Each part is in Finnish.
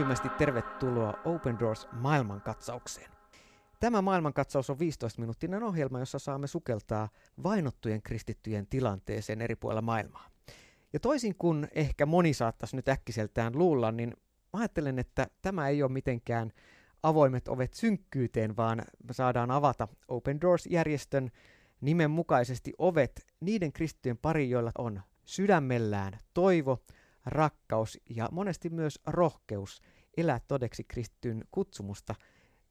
lämpimästi tervetuloa Open Doors maailmankatsaukseen. Tämä maailmankatsaus on 15-minuuttinen ohjelma, jossa saamme sukeltaa vainottujen kristittyjen tilanteeseen eri puolilla maailmaa. Ja toisin kuin ehkä moni saattaisi nyt äkkiseltään luulla, niin ajattelen, että tämä ei ole mitenkään avoimet ovet synkkyyteen, vaan me saadaan avata Open Doors-järjestön nimen mukaisesti ovet niiden kristittyjen pari, joilla on sydämellään toivo, rakkaus ja monesti myös rohkeus elää todeksi kristityn kutsumusta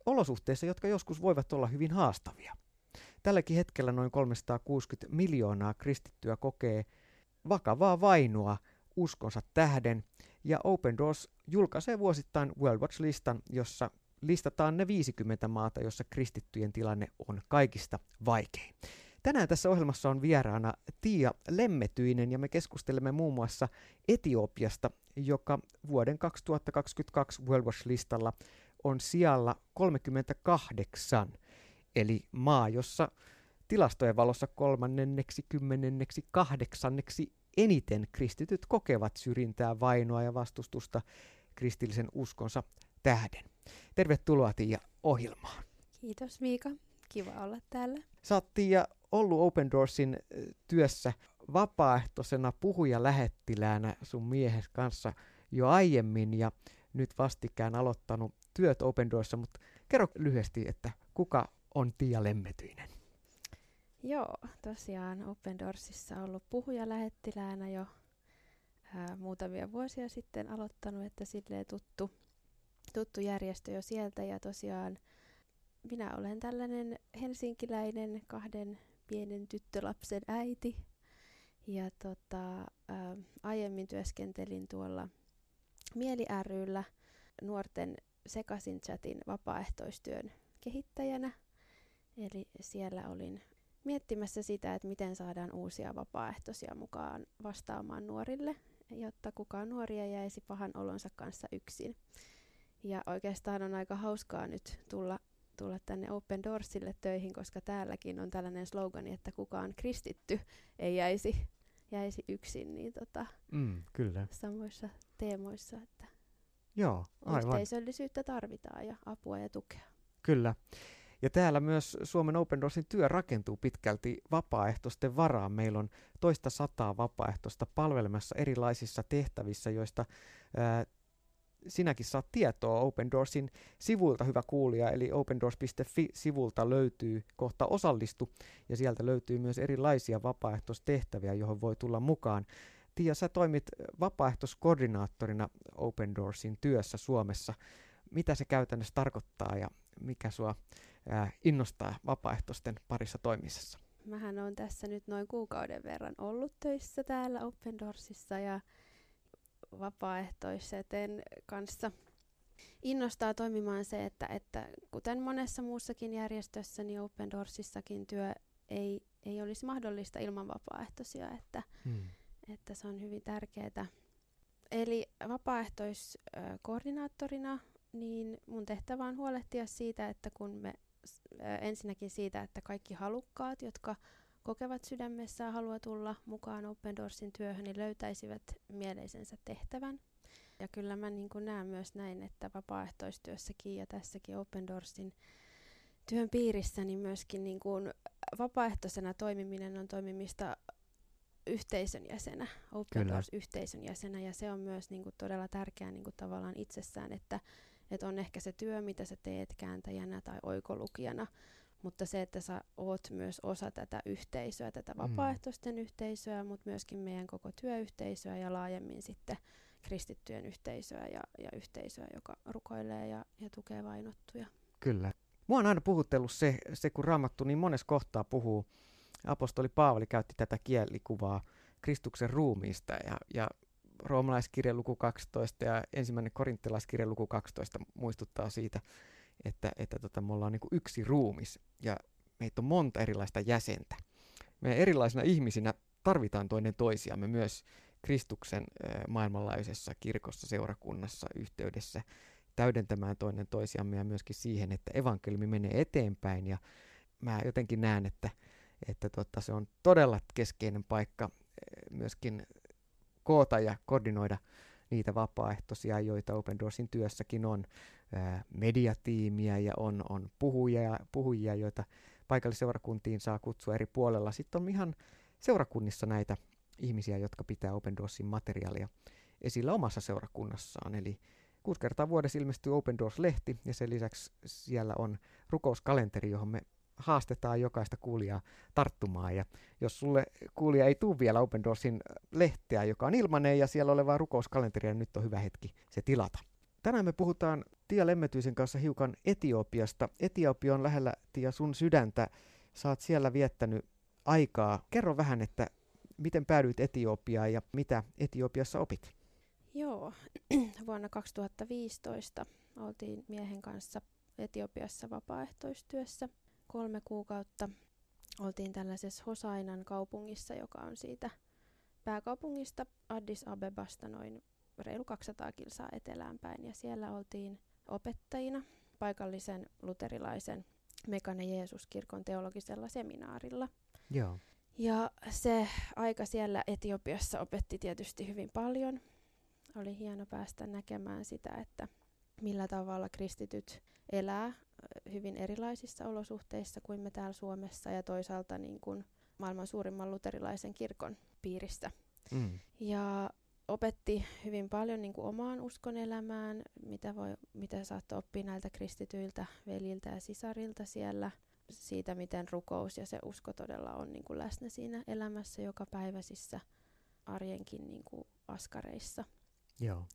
olosuhteissa, jotka joskus voivat olla hyvin haastavia. Tälläkin hetkellä noin 360 miljoonaa kristittyä kokee vakavaa vainoa uskonsa tähden, ja Open Doors julkaisee vuosittain World Watch-listan, jossa listataan ne 50 maata, jossa kristittyjen tilanne on kaikista vaikein. Tänään tässä ohjelmassa on vieraana Tiia Lemmetyinen ja me keskustelemme muun muassa Etiopiasta, joka vuoden 2022 World Watch-listalla on sijalla 38, eli maa, jossa tilastojen valossa kolmannenneksi, kymmenenneksi, kahdeksanneksi eniten kristityt kokevat syrjintää, vainoa ja vastustusta kristillisen uskonsa tähden. Tervetuloa Tiia ohjelmaan. Kiitos Miika, kiva olla täällä. Sä oot Tiia ollut Open Doorsin työssä vapaaehtoisena puhuja lähettiläänä sun miehes kanssa jo aiemmin ja nyt vastikään aloittanut työt Open Doorissa, mutta kerro lyhyesti, että kuka on Tiia Lemmetyinen? Joo, tosiaan Open Doorsissa ollut puhuja lähettiläänä jo ää, muutamia vuosia sitten aloittanut, että silleen tuttu, tuttu järjestö jo sieltä ja tosiaan minä olen tällainen helsinkiläinen kahden pienen tyttölapsen äiti ja tota, ää, aiemmin työskentelin tuolla Mieli ryllä nuorten sekaisin chatin vapaaehtoistyön kehittäjänä. Eli siellä olin miettimässä sitä, että miten saadaan uusia vapaaehtoisia mukaan vastaamaan nuorille, jotta kukaan nuori ei jäisi pahan olonsa kanssa yksin. Ja oikeastaan on aika hauskaa nyt tulla, tulla tänne Open Doorsille töihin, koska täälläkin on tällainen slogan, että kukaan kristitty ei jäisi, jäisi yksin niin tota, mm, kyllä. samoissa teemoissa. Että Joo, aivan. Yhteisöllisyyttä tarvitaan ja apua ja tukea. Kyllä. Ja täällä myös Suomen Open Doorsin työ rakentuu pitkälti vapaaehtoisten varaan. Meillä on toista sataa vapaaehtoista palvelemassa erilaisissa tehtävissä, joista ää, sinäkin saat tietoa Open Doorsin sivuilta, hyvä kuulija, eli opendoors.fi-sivulta löytyy kohta osallistu, ja sieltä löytyy myös erilaisia vapaaehtoistehtäviä, johon voi tulla mukaan. Tiia, sä toimit vapaaehtoiskoordinaattorina Open Doorsin työssä Suomessa. Mitä se käytännössä tarkoittaa ja mikä sua innostaa vapaaehtoisten parissa toimisessa? Mähän on tässä nyt noin kuukauden verran ollut töissä täällä Open Doorsissa ja vapaaehtoiseten kanssa innostaa toimimaan se, että, että kuten monessa muussakin järjestössä, niin Open Doorsissakin työ ei, ei olisi mahdollista ilman vapaaehtoisia, että hmm että se on hyvin tärkeää. Eli vapaaehtoiskoordinaattorina niin mun tehtävä on huolehtia siitä, että kun me ensinnäkin siitä, että kaikki halukkaat, jotka kokevat sydämessään halua tulla mukaan Open Doorsin työhön, niin löytäisivät mieleisensä tehtävän. Ja kyllä mä niin näen myös näin, että vapaaehtoistyössäkin ja tässäkin Open Doorsin työn piirissä, niin myöskin niin kuin vapaaehtoisena toimiminen on toimimista yhteisön jäsenä, Open Doors-yhteisön jäsenä, ja se on myös niin kuin, todella tärkeää niin kuin, tavallaan itsessään, että, että on ehkä se työ, mitä sä teet kääntäjänä tai oikolukijana, mutta se, että sä oot myös osa tätä yhteisöä, tätä mm. vapaaehtoisten mm. yhteisöä, mutta myöskin meidän koko työyhteisöä ja laajemmin sitten kristittyjen yhteisöä ja, ja yhteisöä, joka rukoilee ja, ja tukee vainottuja. Kyllä. Mua on aina puhuttellut se, se, kun Raamattu niin monessa kohtaa puhuu apostoli Paavali käytti tätä kielikuvaa Kristuksen ruumiista ja, ja roomalaiskirjan luku 12 ja ensimmäinen korinttilaiskirjan luku 12 muistuttaa siitä, että, että tota, me ollaan niin kuin yksi ruumis ja meitä on monta erilaista jäsentä. Me erilaisina ihmisinä tarvitaan toinen toisiamme myös Kristuksen äh, maailmanlaajuisessa kirkossa, seurakunnassa, yhteydessä täydentämään toinen toisiamme ja myöskin siihen, että evankeliumi menee eteenpäin ja mä jotenkin näen, että että tota, se on todella keskeinen paikka myöskin koota ja koordinoida niitä vapaaehtoisia, joita Open Doorsin työssäkin on, mediatiimiä ja on, on puhujia, puhujia, joita paikallisseurakuntiin saa kutsua eri puolella. Sitten on ihan seurakunnissa näitä ihmisiä, jotka pitää Open Doorsin materiaalia esillä omassa seurakunnassaan. Eli kuusi kertaa vuodessa ilmestyy Open Doors-lehti ja sen lisäksi siellä on rukouskalenteri, johon me haastetaan jokaista kuulijaa tarttumaan. Ja jos sulle kuulija ei tule vielä Open Doorsin lehteä, joka on ilmanen ja siellä olevaa rukouskalenteria, niin nyt on hyvä hetki se tilata. Tänään me puhutaan Tia Lemmetyisen kanssa hiukan Etiopiasta. Etiopia on lähellä Tia sun sydäntä. Saat siellä viettänyt aikaa. Kerro vähän, että miten päädyit Etiopiaan ja mitä Etiopiassa opit? Joo, vuonna 2015 oltiin miehen kanssa Etiopiassa vapaaehtoistyössä kolme kuukautta. Oltiin tällaisessa Hosainan kaupungissa, joka on siitä pääkaupungista Addis Abebasta noin reilu 200 kilsaa etelään päin. Ja siellä oltiin opettajina paikallisen luterilaisen Mekane Jeesuskirkon teologisella seminaarilla. Joo. Ja se aika siellä Etiopiassa opetti tietysti hyvin paljon. Oli hieno päästä näkemään sitä, että millä tavalla kristityt elää hyvin erilaisissa olosuhteissa kuin me täällä Suomessa ja toisaalta niin kuin maailman suurimman luterilaisen kirkon piirissä. Mm. Ja opetti hyvin paljon niin kuin omaan elämään, mitä, voi, mitä saattoi oppia näiltä kristityiltä veljiltä ja sisarilta siellä, siitä miten rukous ja se usko todella on niin kuin läsnä siinä elämässä joka päiväisissä arjenkin niin kuin askareissa. Joo.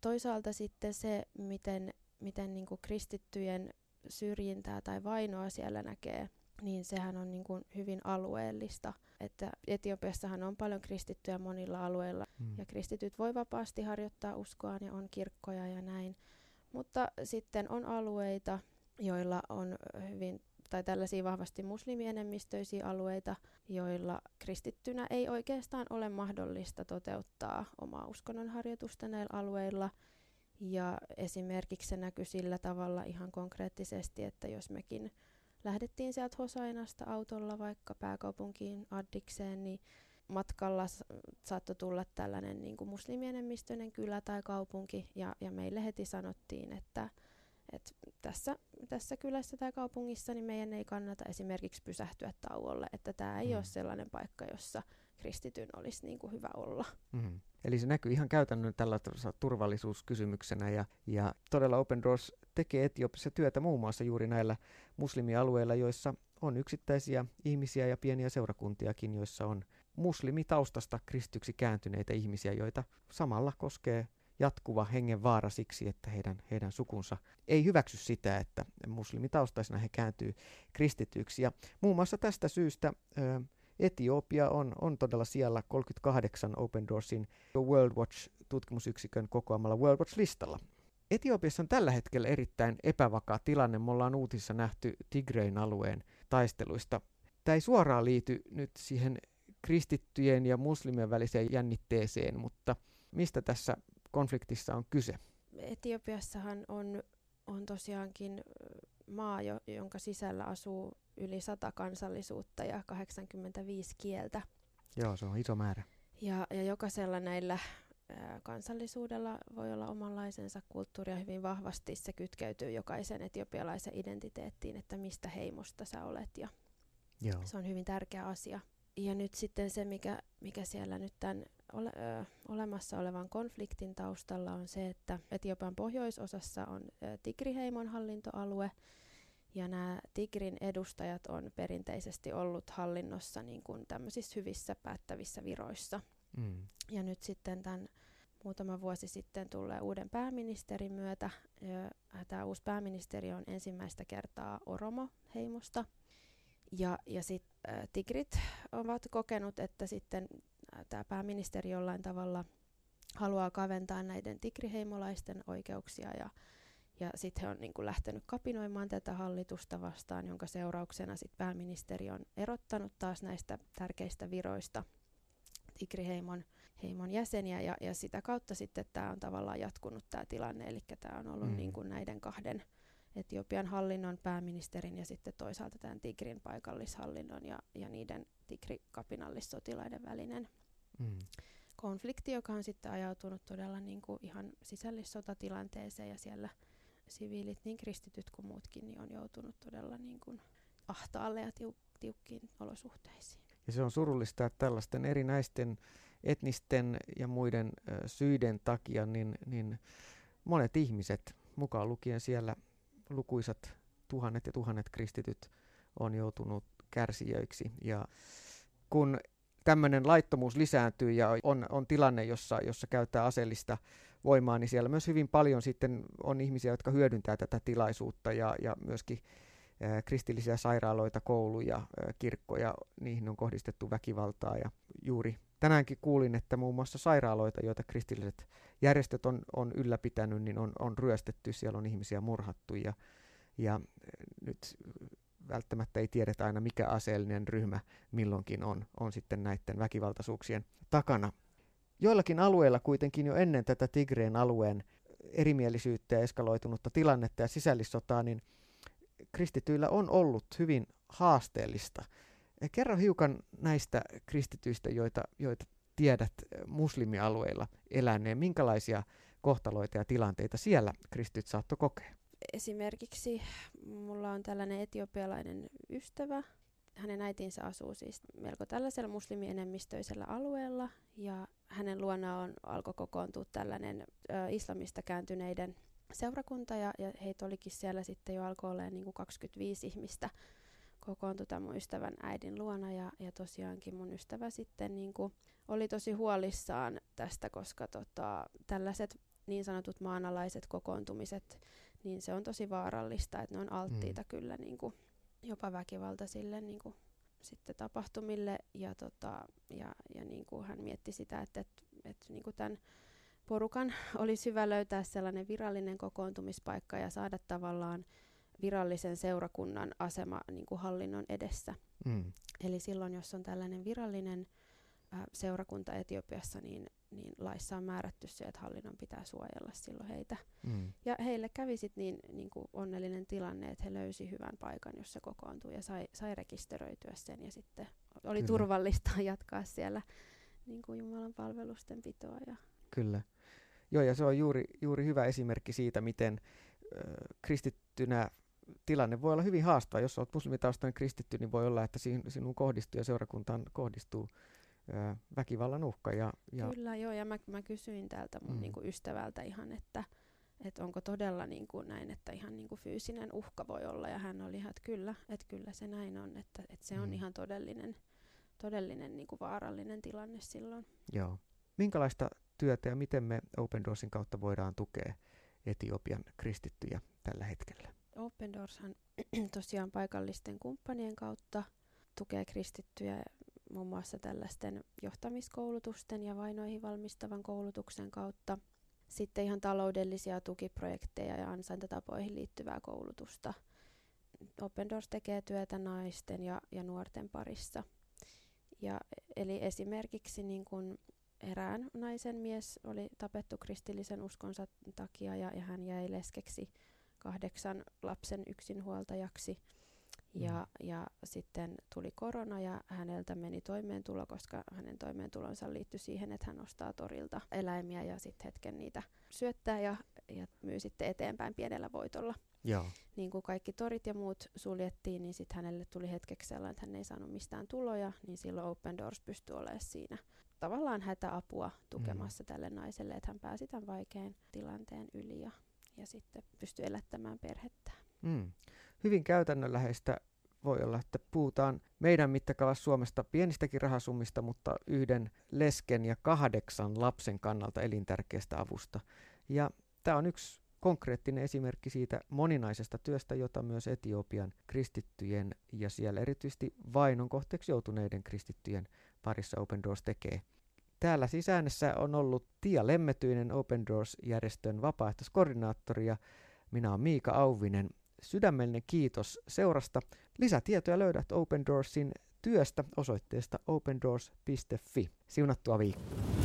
Toisaalta sitten se, miten, miten niin kuin kristittyjen syrjintää tai vainoa siellä näkee, niin sehän on niin kuin hyvin alueellista. Että Etiopiassahan on paljon kristittyjä monilla alueilla mm. ja kristityt voi vapaasti harjoittaa uskoaan ja on kirkkoja ja näin. Mutta sitten on alueita, joilla on hyvin tai tällaisia vahvasti muslimienemmistöisiä alueita, joilla kristittynä ei oikeastaan ole mahdollista toteuttaa omaa uskonnonharjoitusta näillä alueilla – ja esimerkiksi se näkyy sillä tavalla ihan konkreettisesti, että jos mekin lähdettiin sieltä Hosainasta autolla vaikka pääkaupunkiin Addikseen, niin matkalla saattoi tulla tällainen niin kuin muslimienemmistöinen kylä tai kaupunki, ja, ja meille heti sanottiin, että, että tässä, tässä kylässä tai kaupungissa niin meidän ei kannata esimerkiksi pysähtyä tauolle, että tämä ei mm. ole sellainen paikka, jossa kristityn olisi niin kuin hyvä olla. Mm. Eli se näkyy ihan käytännön tällä turvallisuuskysymyksenä ja, ja todella Open Doors tekee Etiopissa työtä muun muassa juuri näillä muslimialueilla, joissa on yksittäisiä ihmisiä ja pieniä seurakuntiakin, joissa on muslimitaustasta kristyksi kääntyneitä ihmisiä, joita samalla koskee jatkuva hengen vaara siksi, että heidän, heidän sukunsa ei hyväksy sitä, että muslimitaustaisena he kääntyy kristityksi. Ja muun muassa tästä syystä ö, Etiopia on, on todella siellä 38 Open Doorsin World Watch-tutkimusyksikön kokoamalla World Watch-listalla. Etiopiassa on tällä hetkellä erittäin epävakaa tilanne. Me ollaan uutisissa nähty Tigrein alueen taisteluista. Tämä ei suoraan liity nyt siihen kristittyjen ja muslimien väliseen jännitteeseen, mutta mistä tässä konfliktissa on kyse? Etiopiassahan on, on tosiaankin maa, jo, jonka sisällä asuu yli 100 kansallisuutta ja 85 kieltä. Joo, se on iso määrä. Ja, ja jokaisella näillä ää, kansallisuudella voi olla omanlaisensa kulttuuri ja hyvin vahvasti se kytkeytyy jokaisen etiopialaisen identiteettiin, että mistä heimosta sä olet ja Joo. se on hyvin tärkeä asia. Ja nyt sitten se, mikä, mikä siellä nyt tämän ole, ö, olemassa olevan konfliktin taustalla on se, että Etiopian pohjoisosassa on ö, Tigriheimon hallintoalue, ja nämä Tigrin edustajat on perinteisesti ollut hallinnossa niin kuin tämmöisissä hyvissä päättävissä viroissa. Mm. Ja nyt sitten tämän muutama vuosi sitten tulee uuden pääministerin myötä. Tämä uusi pääministeri on ensimmäistä kertaa Oromo-heimosta. Ja, ja sitten äh, Tigrit ovat kokenut, että sitten tämä pääministeri jollain tavalla haluaa kaventaa näiden tigriheimolaisten oikeuksia ja ja sitten he on niin kuin lähtenyt kapinoimaan tätä hallitusta vastaan, jonka seurauksena sit pääministeri on erottanut taas näistä tärkeistä viroista Tigriheimon heimon jäseniä ja, ja sitä kautta sitten tämä on tavallaan jatkunut tämä tilanne, eli tämä on ollut mm. niin kuin näiden kahden Etiopian hallinnon pääministerin ja sitten toisaalta tämän Tigrin paikallishallinnon ja, ja niiden Tigri-kapinallissotilaiden välinen mm. konflikti, joka on sitten ajautunut todella niin kuin ihan sisällissotatilanteeseen ja siellä siviilit, niin kristityt kuin muutkin, niin on joutunut todella niin kuin ahtaalle ja tiu- tiukkiin olosuhteisiin. Ja se on surullista, että tällaisten erinäisten etnisten ja muiden ö, syiden takia niin, niin monet ihmiset, mukaan lukien siellä lukuisat tuhannet ja tuhannet kristityt, on joutunut kärsijöiksi. Ja kun tämmöinen laittomuus lisääntyy ja on, on tilanne, jossa, jossa käyttää aseellista voimaa, niin siellä myös hyvin paljon sitten on ihmisiä, jotka hyödyntää tätä tilaisuutta ja, ja myöskin kristillisiä sairaaloita, kouluja, kirkkoja, niihin on kohdistettu väkivaltaa ja juuri tänäänkin kuulin, että muun muassa sairaaloita, joita kristilliset järjestöt on, on ylläpitänyt, niin on, on ryöstetty, siellä on ihmisiä murhattu ja, ja nyt välttämättä ei tiedetä aina mikä aseellinen ryhmä milloinkin on, on sitten näiden väkivaltaisuuksien takana. Joillakin alueilla kuitenkin jo ennen tätä Tigreen alueen erimielisyyttä ja eskaloitunutta tilannetta ja sisällissotaa, niin kristityillä on ollut hyvin haasteellista. Kerro hiukan näistä kristityistä, joita, joita tiedät muslimialueilla eläneen. Minkälaisia kohtaloita ja tilanteita siellä kristityt saattoi kokea? Esimerkiksi mulla on tällainen etiopialainen ystävä. Hänen äitinsä asuu siis melko tällaisella muslimienemmistöisellä alueella ja hänen luona on alkoi kokoontua tällainen ö, islamista kääntyneiden seurakunta ja, ja heitä olikin siellä sitten jo alkoi olla niin kuin 25 ihmistä kokoontui tämän mun ystävän äidin luona ja, ja tosiaankin mun ystävä sitten niin kuin oli tosi huolissaan tästä, koska tota, tällaiset niin sanotut maanalaiset kokoontumiset, niin se on tosi vaarallista, että ne on alttiita mm. kyllä niin kuin, jopa väkivaltaisille niin kuin, sitten tapahtumille ja, tota, ja, ja niin kuin hän mietti sitä, että, että, että niin kuin tämän porukan olisi hyvä löytää sellainen virallinen kokoontumispaikka ja saada tavallaan virallisen seurakunnan asema niin kuin hallinnon edessä. Mm. Eli silloin, jos on tällainen virallinen seurakunta Etiopiassa, niin, niin laissa on määrätty se, että hallinnon pitää suojella silloin heitä. Mm. Ja heille kävi sitten niin, niin kuin onnellinen tilanne, että he löysi hyvän paikan, jossa kokoontui ja sai, sai rekisteröityä sen ja sitten oli Kyllä. turvallista jatkaa siellä niin kuin Jumalan palvelusten pitoa. Ja Kyllä. Joo, ja se on juuri, juuri hyvä esimerkki siitä, miten ö, kristittynä tilanne voi olla hyvin haastava. Jos olet muslimitaustainen kristitty, niin voi olla, että sin, sinun kohdistuu ja seurakuntaan kohdistuu ö, väkivallan uhka. Ja, ja Kyllä, joo, ja mä, mä kysyin täältä mun mm. niinku ystävältä ihan, että et onko todella niinku näin, että ihan niinku fyysinen uhka voi olla, ja hän oli ihan, että kyllä, että kyllä se näin on, että, että se on mm. ihan todellinen, todellinen niinku vaarallinen tilanne silloin. Joo. Minkälaista työtä ja miten me Open Doorsin kautta voidaan tukea Etiopian kristittyjä tällä hetkellä? Open Doorshan tosiaan paikallisten kumppanien kautta tukee kristittyjä muun muassa tällaisten johtamiskoulutusten ja vainoihin valmistavan koulutuksen kautta. Sitten ihan taloudellisia tukiprojekteja ja ansaintatapoihin liittyvää koulutusta. Open Doors tekee työtä naisten ja, ja nuorten parissa. Ja, eli esimerkiksi niin kun erään naisen mies oli tapettu kristillisen uskonsa takia ja, ja hän jäi leskeksi kahdeksan lapsen yksinhuoltajaksi. Ja, mm. ja sitten tuli korona ja häneltä meni toimeentulo, koska hänen toimeentulonsa liittyi siihen, että hän ostaa torilta eläimiä ja sitten hetken niitä syöttää ja, ja myy sitten eteenpäin pienellä voitolla. Joo. Niin kuin kaikki torit ja muut suljettiin, niin sitten hänelle tuli hetkeksi sellainen, että hän ei saanut mistään tuloja, niin silloin Open Doors pystyi olemaan siinä tavallaan hätäapua tukemassa mm. tälle naiselle, että hän pääsi tämän vaikean tilanteen yli ja, ja sitten pystyi elättämään perhettä. Mm. Hyvin käytännönläheistä voi olla, että puhutaan meidän mittakaavassa Suomesta pienistäkin rahasummista, mutta yhden lesken ja kahdeksan lapsen kannalta elintärkeästä avusta. Ja tämä on yksi konkreettinen esimerkki siitä moninaisesta työstä, jota myös Etiopian kristittyjen ja siellä erityisesti vainon kohteeksi joutuneiden kristittyjen parissa Open Doors tekee. Täällä sisäänessä on ollut Tia Lemmetyinen Open Doors-järjestön vapaaehtoiskoordinaattori ja minä olen Miika Auvinen. Sydämellinen kiitos seurasta. Lisätietoja löydät Open Doorsin työstä osoitteesta opendoors.fi. Siunattua viikkoa.